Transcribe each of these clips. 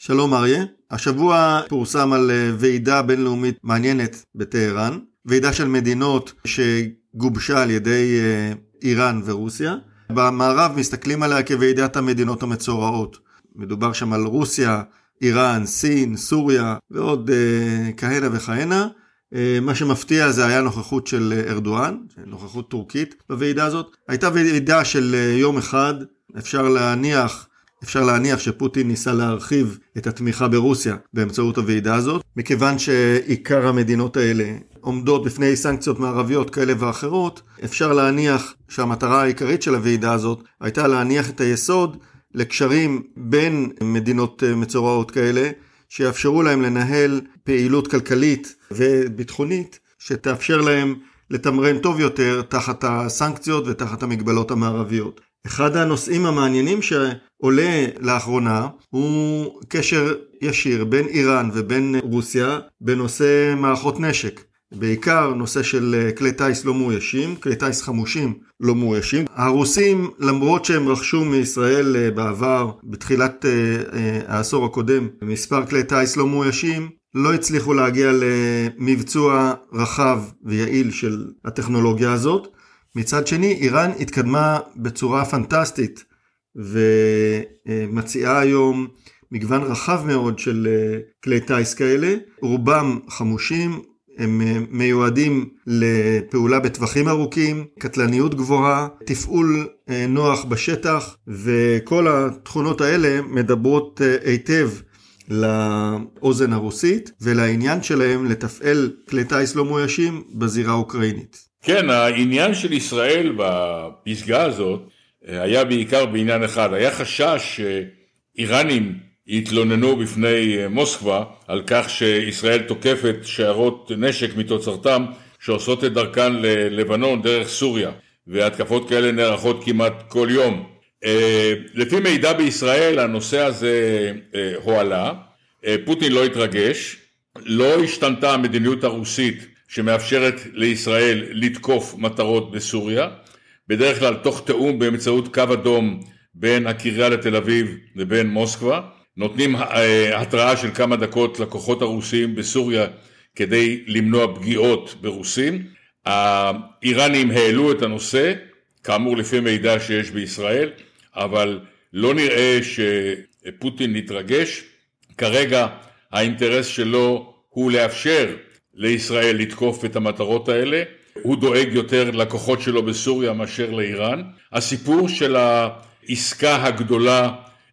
שלום אריה, השבוע פורסם על אה, ועידה בינלאומית מעניינת בטהרן, ועידה של מדינות שגובשה על ידי אה, איראן ורוסיה. במערב מסתכלים עליה כוועידת המדינות המצורעות. מדובר שם על רוסיה, איראן, סין, סוריה ועוד uh, כהנה וכהנה. Uh, מה שמפתיע זה היה נוכחות של ארדואן, נוכחות טורקית בוועידה הזאת. הייתה ועידה של יום אחד, אפשר להניח אפשר להניח שפוטין ניסה להרחיב את התמיכה ברוסיה באמצעות הוועידה הזאת, מכיוון שעיקר המדינות האלה עומדות בפני סנקציות מערביות כאלה ואחרות, אפשר להניח שהמטרה העיקרית של הוועידה הזאת הייתה להניח את היסוד לקשרים בין מדינות מצורעות כאלה, שיאפשרו להם לנהל פעילות כלכלית וביטחונית, שתאפשר להם לתמרן טוב יותר תחת הסנקציות ותחת המגבלות המערביות. אחד הנושאים המעניינים שעולה לאחרונה הוא קשר ישיר בין איראן ובין רוסיה בנושא מערכות נשק. בעיקר נושא של כלי טיס לא מאוישים, כלי טיס חמושים לא מאוישים. הרוסים, למרות שהם רכשו מישראל אה, בעבר, בתחילת אה, אה, העשור הקודם, מספר כלי טיס לא מאוישים, לא הצליחו להגיע למבצוע רחב ויעיל של הטכנולוגיה הזאת. מצד שני, איראן התקדמה בצורה פנטסטית ומציעה היום מגוון רחב מאוד של אה, כלי טיס כאלה, רובם חמושים, הם אה, מיועדים לפעולה בטווחים ארוכים, קטלניות גבוהה, תפעול אה, נוח בשטח, וכל התכונות האלה מדברות היטב לאוזן הרוסית ולעניין שלהם לתפעל כלי טיס לא מאוישים בזירה האוקראינית. כן, העניין של ישראל בפסגה הזאת אה, היה בעיקר בעניין אחד, היה חשש שאיראנים יתלוננו בפני אה, מוסקבה על כך שישראל תוקפת שיירות נשק מתוצרתם שעושות את דרכן ללבנון דרך סוריה והתקפות כאלה נערכות כמעט כל יום. אה, לפי מידע בישראל הנושא הזה הועלה, פוטין לא התרגש, לא השתנתה המדיניות הרוסית שמאפשרת לישראל לתקוף מטרות בסוריה, בדרך כלל תוך תיאום באמצעות קו אדום בין הקריה לתל אביב לבין מוסקבה, נותנים אה, התראה של כמה דקות לכוחות הרוסים בסוריה כדי למנוע פגיעות ברוסים. האיראנים העלו את הנושא, כאמור לפי מידע שיש בישראל, אבל לא נראה שפוטין נתרגש. כרגע האינטרס שלו הוא לאפשר לישראל לתקוף את המטרות האלה, הוא דואג יותר לכוחות שלו בסוריה מאשר לאיראן. הסיפור של העסקה הגדולה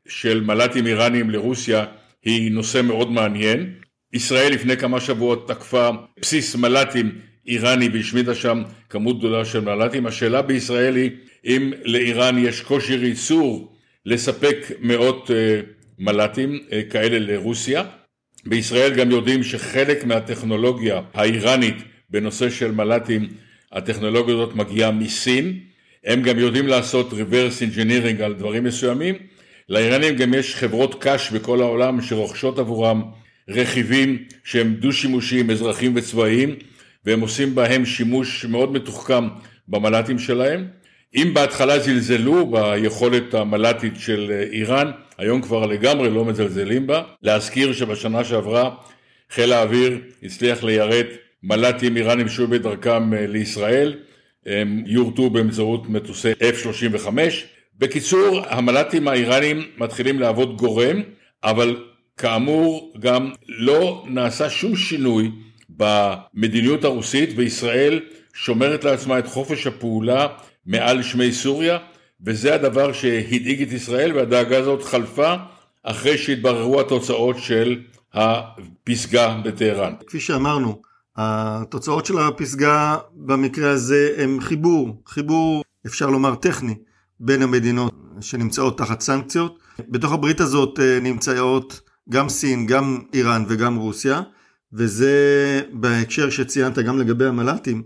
של מל"טים איראניים לרוסיה היא נושא מאוד מעניין. ישראל לפני כמה שבועות תקפה בסיס מל"טים איראני והשמידה שם כמות גדולה של מל"טים. השאלה בישראל היא אם לאיראן יש כושר ייצור לספק מאות אה, מל"טים אה, כאלה לרוסיה. בישראל גם יודעים שחלק מהטכנולוגיה האיראנית בנושא של מל"טים, הטכנולוגיה הזאת מגיעה מסין, הם גם יודעים לעשות reverse engineering על דברים מסוימים, לאיראנים גם יש חברות קש בכל העולם שרוכשות עבורם רכיבים שהם דו-שימושיים, אזרחיים וצבאיים, והם עושים בהם שימוש מאוד מתוחכם במל"טים שלהם. אם בהתחלה זלזלו ביכולת המל"טית של איראן, היום כבר לגמרי לא מזלזלים בה. להזכיר שבשנה שעברה חיל האוויר הצליח ליירט מל"טים איראנים שהיו בדרכם אה, לישראל, הם יורטו באמצעות מטוסי F-35. בקיצור, המל"טים האיראנים מתחילים לעבוד גורם, אבל כאמור גם לא נעשה שום שינוי במדיניות הרוסית וישראל שומרת לעצמה את חופש הפעולה מעל שמי סוריה, וזה הדבר שהדאיג את ישראל, והדאגה הזאת חלפה אחרי שהתבררו התוצאות של הפסגה בטהרן. כפי שאמרנו, התוצאות של הפסגה במקרה הזה הם חיבור, חיבור אפשר לומר טכני, בין המדינות שנמצאות תחת סנקציות. בתוך הברית הזאת אה, נמצאות גם סין, גם איראן וגם רוסיה. וזה בהקשר שציינת גם לגבי המל"טים,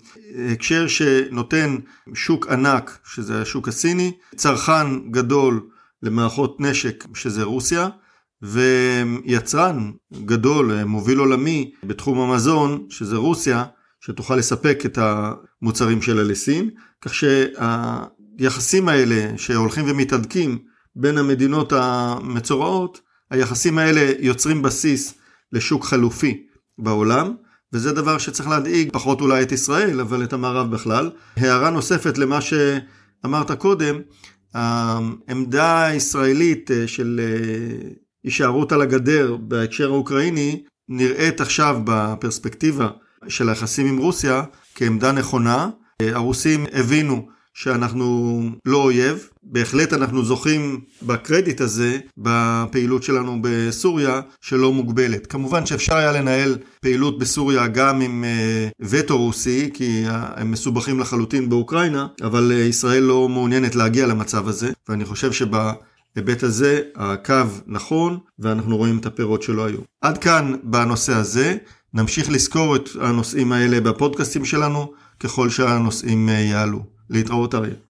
הקשר שנותן שוק ענק, שזה השוק הסיני, צרכן גדול למערכות נשק, שזה רוסיה, ויצרן גדול, מוביל עולמי בתחום המזון, שזה רוסיה, שתוכל לספק את המוצרים שלה לסין, כך שהיחסים האלה שהולכים ומתהדקים בין המדינות המצורעות, היחסים האלה יוצרים בסיס לשוק חלופי בעולם, וזה דבר שצריך להדאיג פחות אולי את ישראל, אבל את המערב בכלל. הערה נוספת למה שאמרת קודם, העמדה הישראלית אה, של אה, הישארות על הגדר בהקשר האוקראיני נראית עכשיו בפרספקטיבה של היחסים עם רוסיה כעמדה נכונה. אה, הרוסים הבינו שאנחנו לא אויב, בהחלט אנחנו זוכים בקרדיט הזה בפעילות שלנו בסוריה שלא מוגבלת. כמובן שאפשר היה לנהל פעילות בסוריה גם עם אה, וטו רוסי, כי הם מסובכים לחלוטין באוקראינה, אבל אה, ישראל לא מעוניינת להגיע למצב הזה, ואני חושב שבהיבט הזה הקו נכון, ואנחנו רואים את הפירות שלו היו. עד כאן בנושא הזה, נמשיך לזכור את הנושאים האלה בפודקאסטים שלנו, ככל שהנושאים אה, יעלו. להתראות אריה.